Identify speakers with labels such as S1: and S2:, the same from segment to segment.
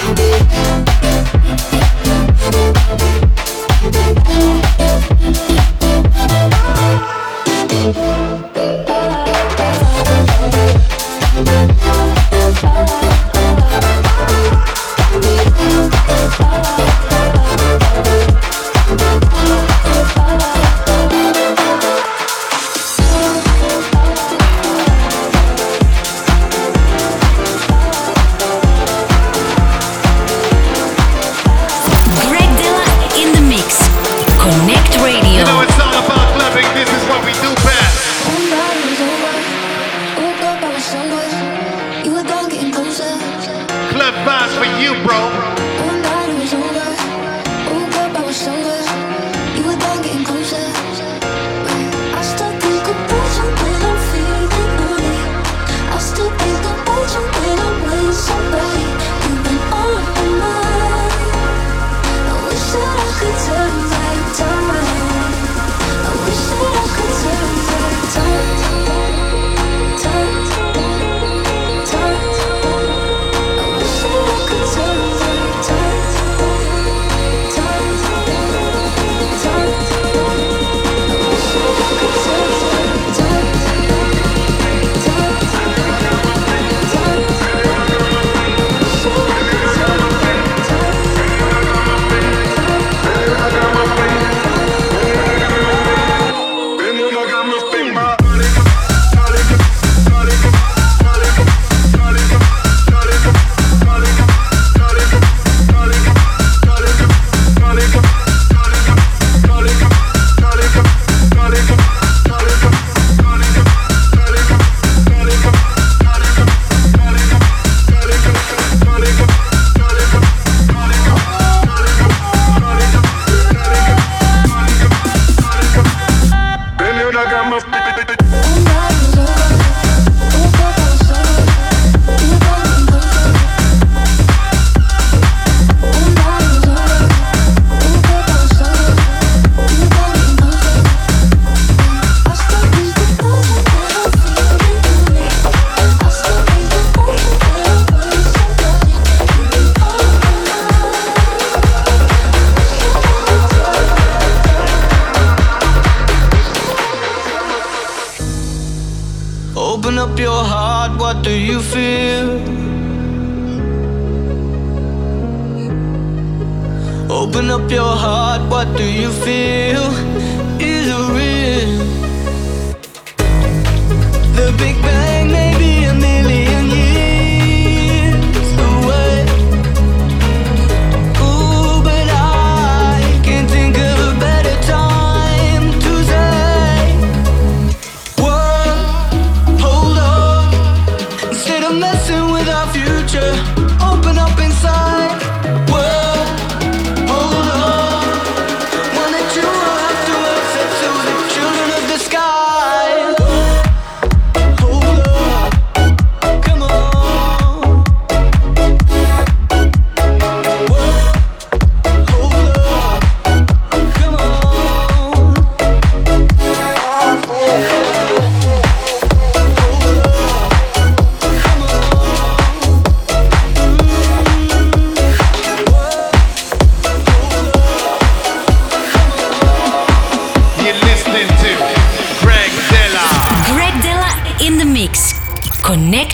S1: Thank you.
S2: heart, what do you feel? Open up your heart, what do you feel? Is it real? The Big Bang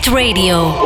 S3: Radio.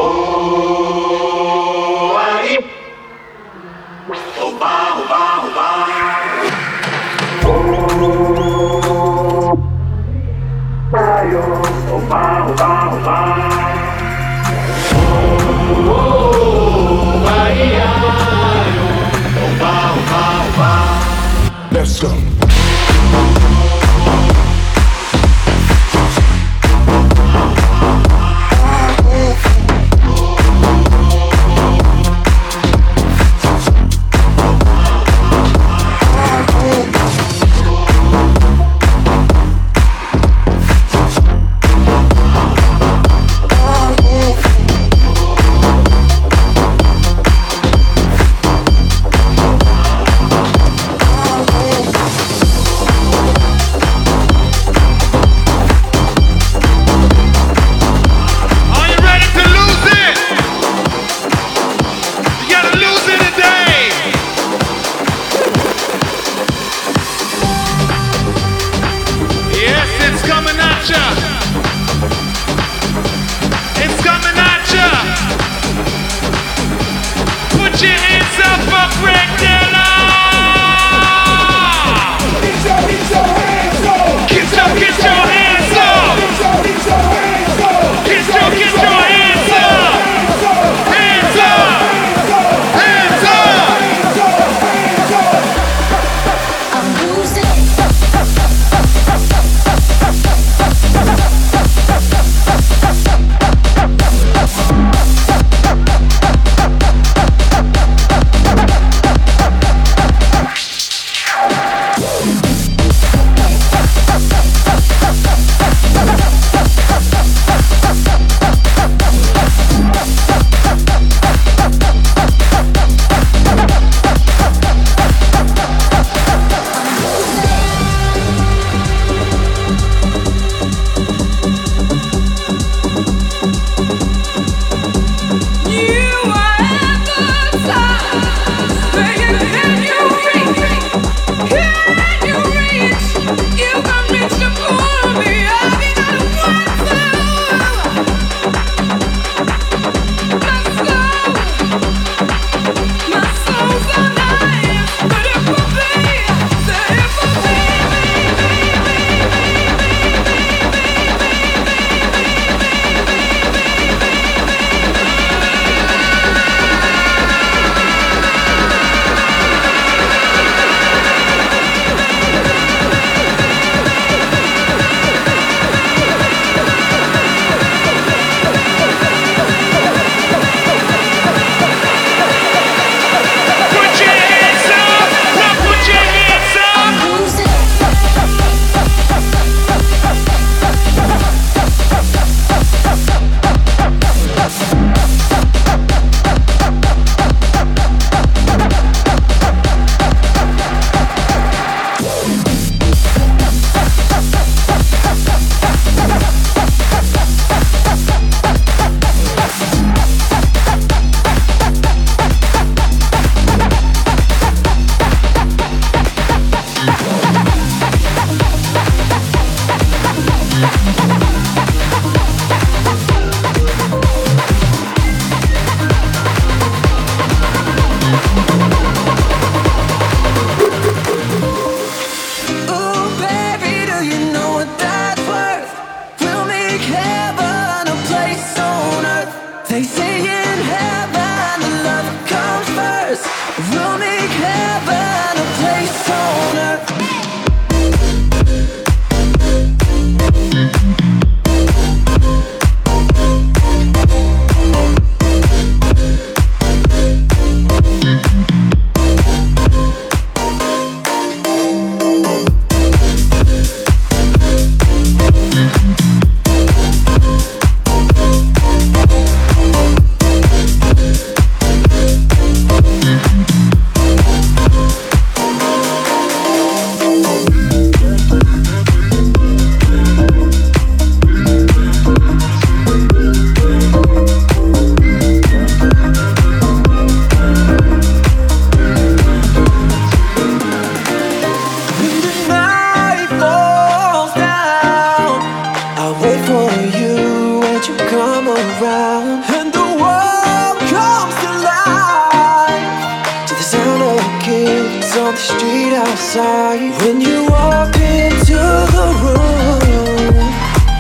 S4: street outside. When you walk into the room,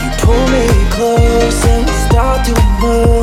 S4: you pull me close and start to move.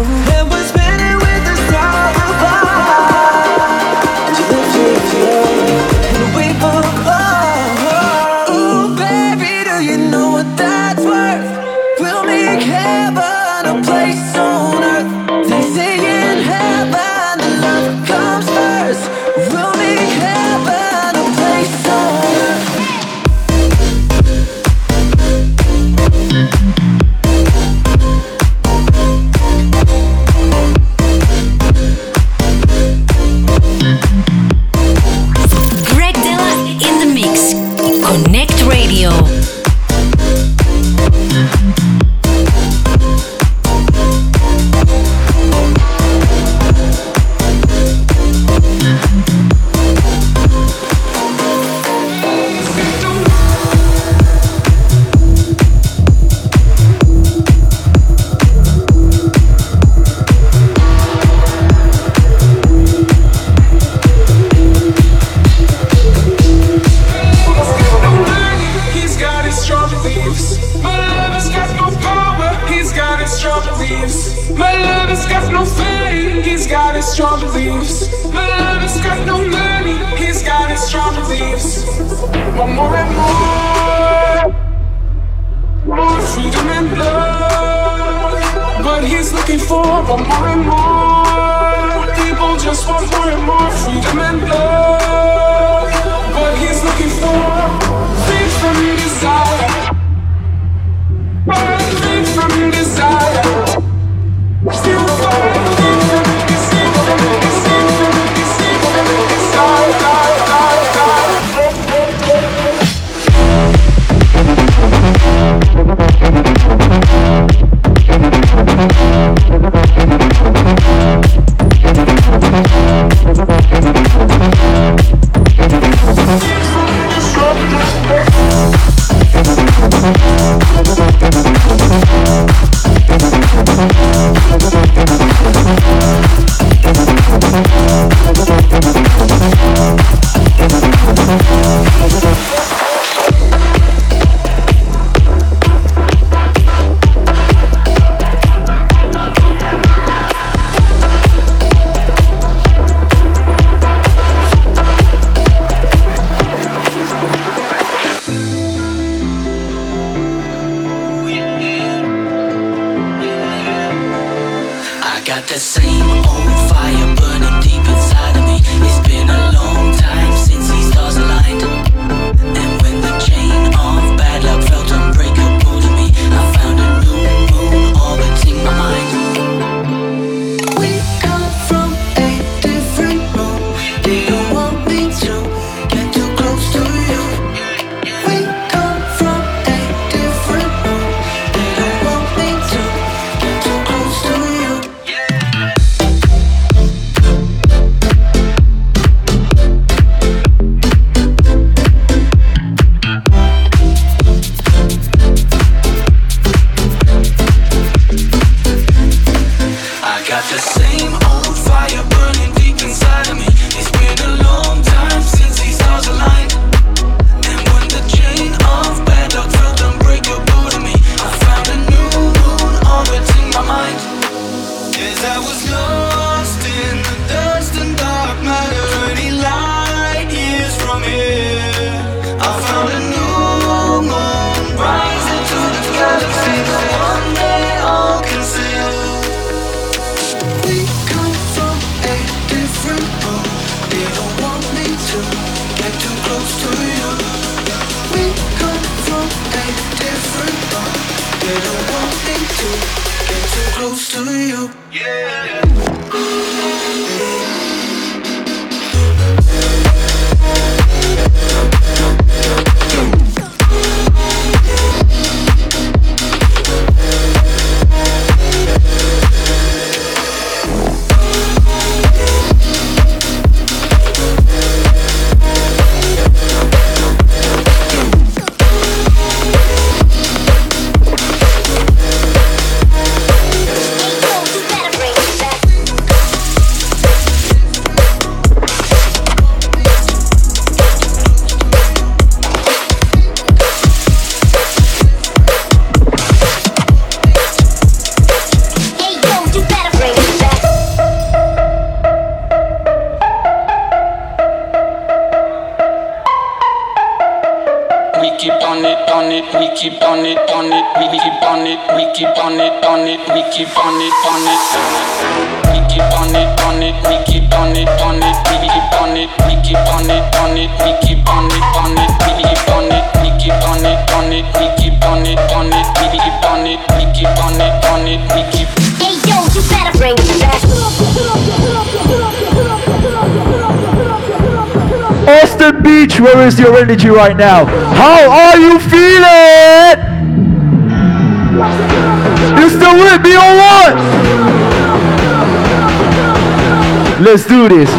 S5: Thank you.
S6: close to you.
S2: Yeah.
S7: it, we keep on it, on it, we keep on it, we keep on it, on it, we keep on it, on it. We keep on it, on it, we keep on it, on it, we keep on it, we keep on it, on it, we keep on it, on it, we keep on it, we keep on it, on it, we keep on it, on it, we keep on it, we keep on it, on it, we keep. Hey yo, you better bring the best.
S8: Austin Beach, where is your energy right now? How are you feeling? You still with me or what? Let's do this.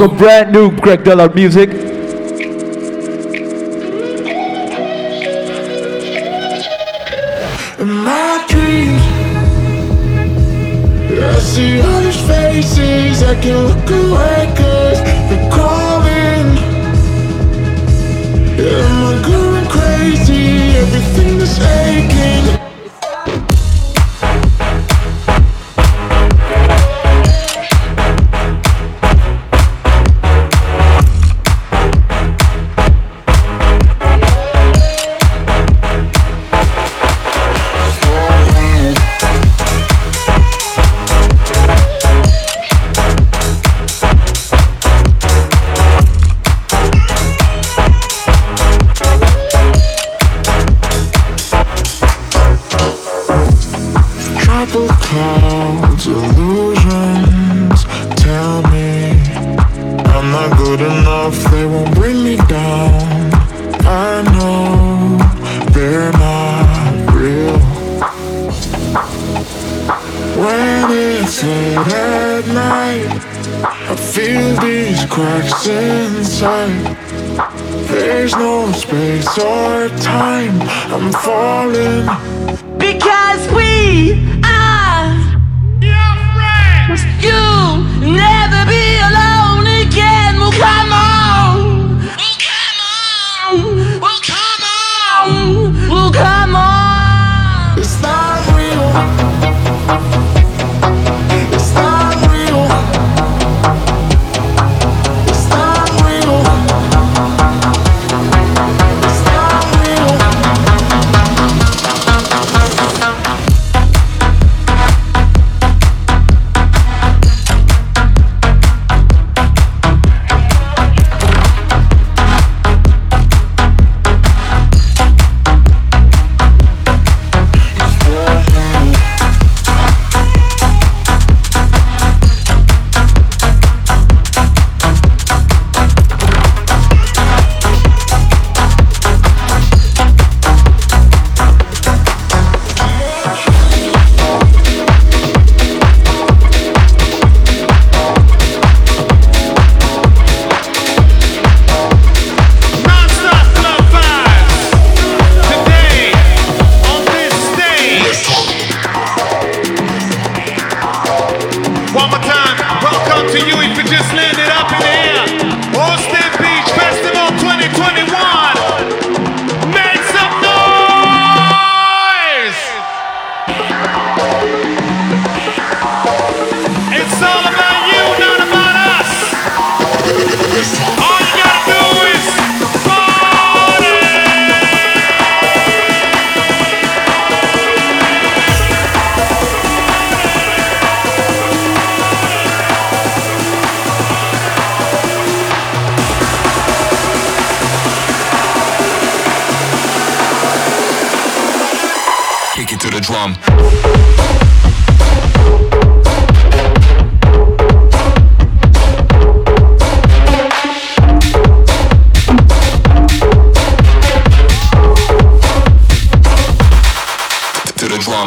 S3: Radio. So
S8: brand new Greg Dela music.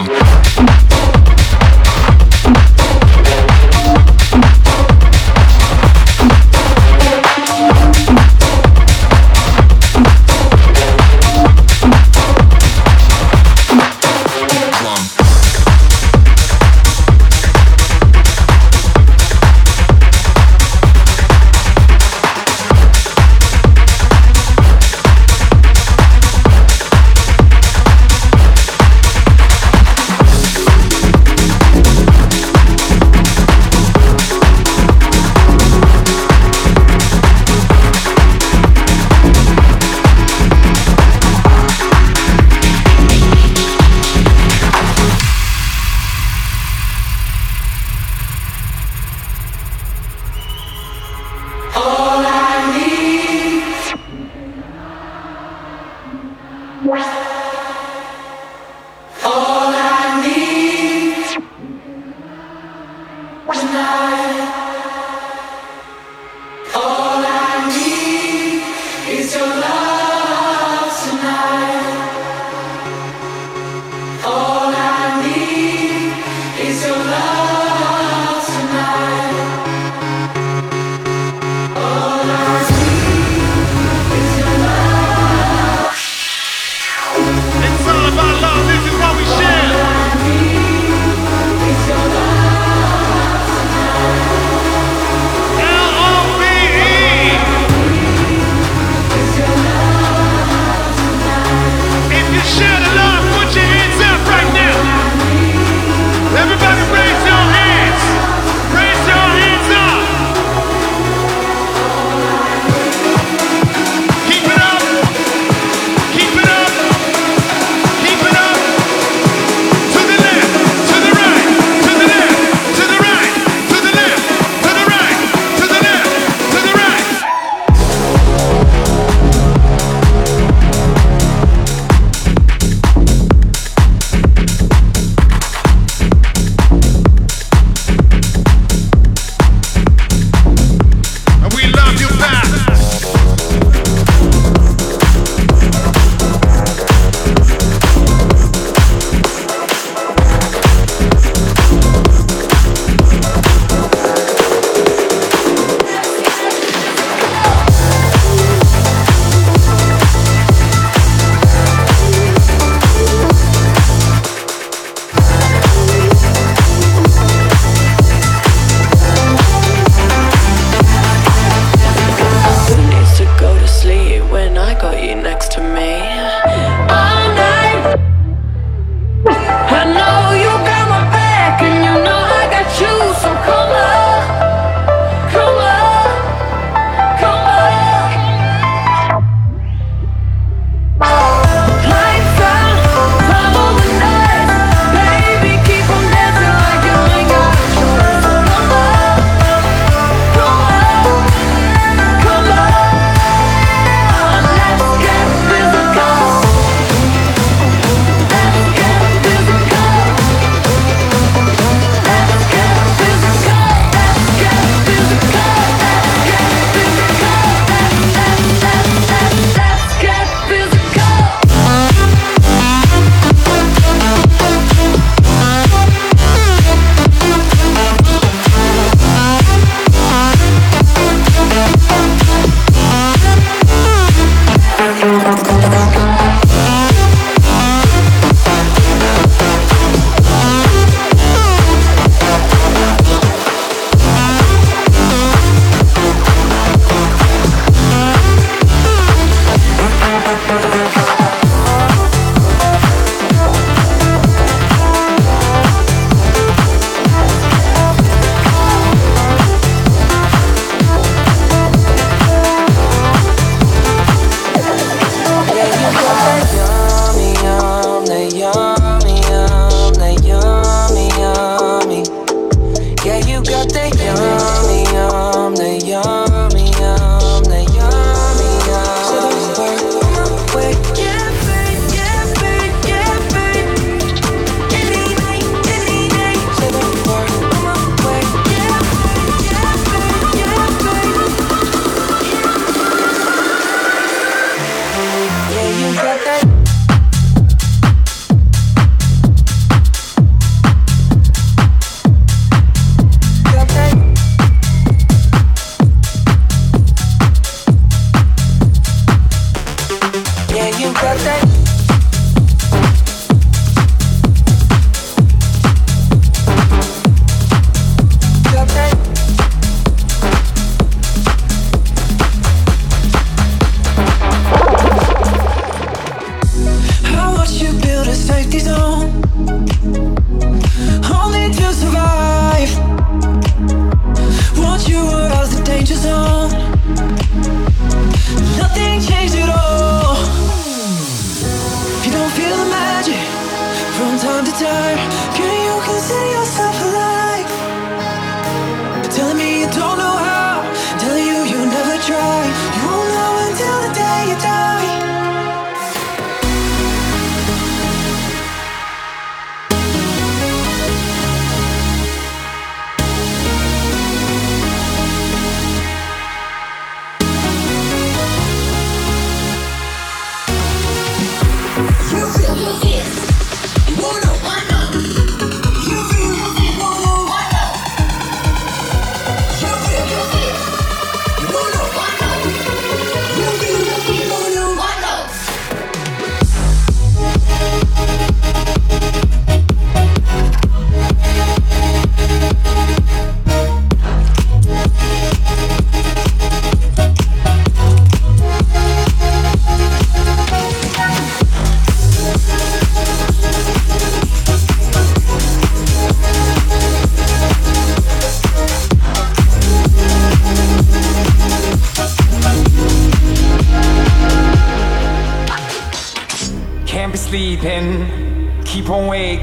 S9: mom.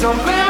S10: don't bear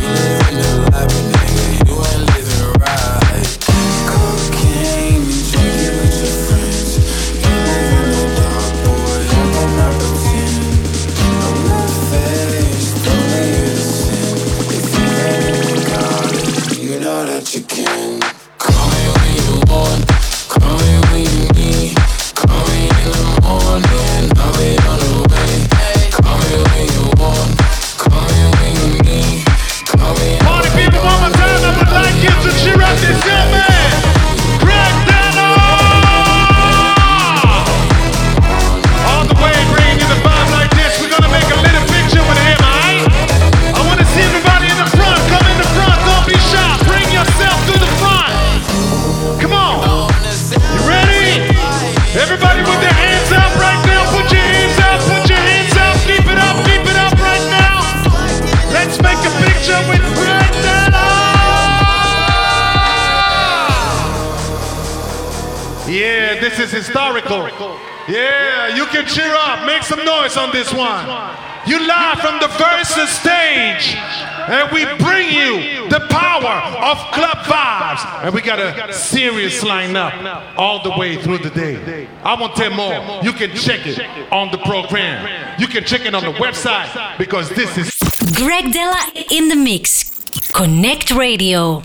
S11: the way through the day. I want to tell more. You can check it on the program. You can check it on the website because this is
S3: Greg Dela in the mix. CONNCT Radio.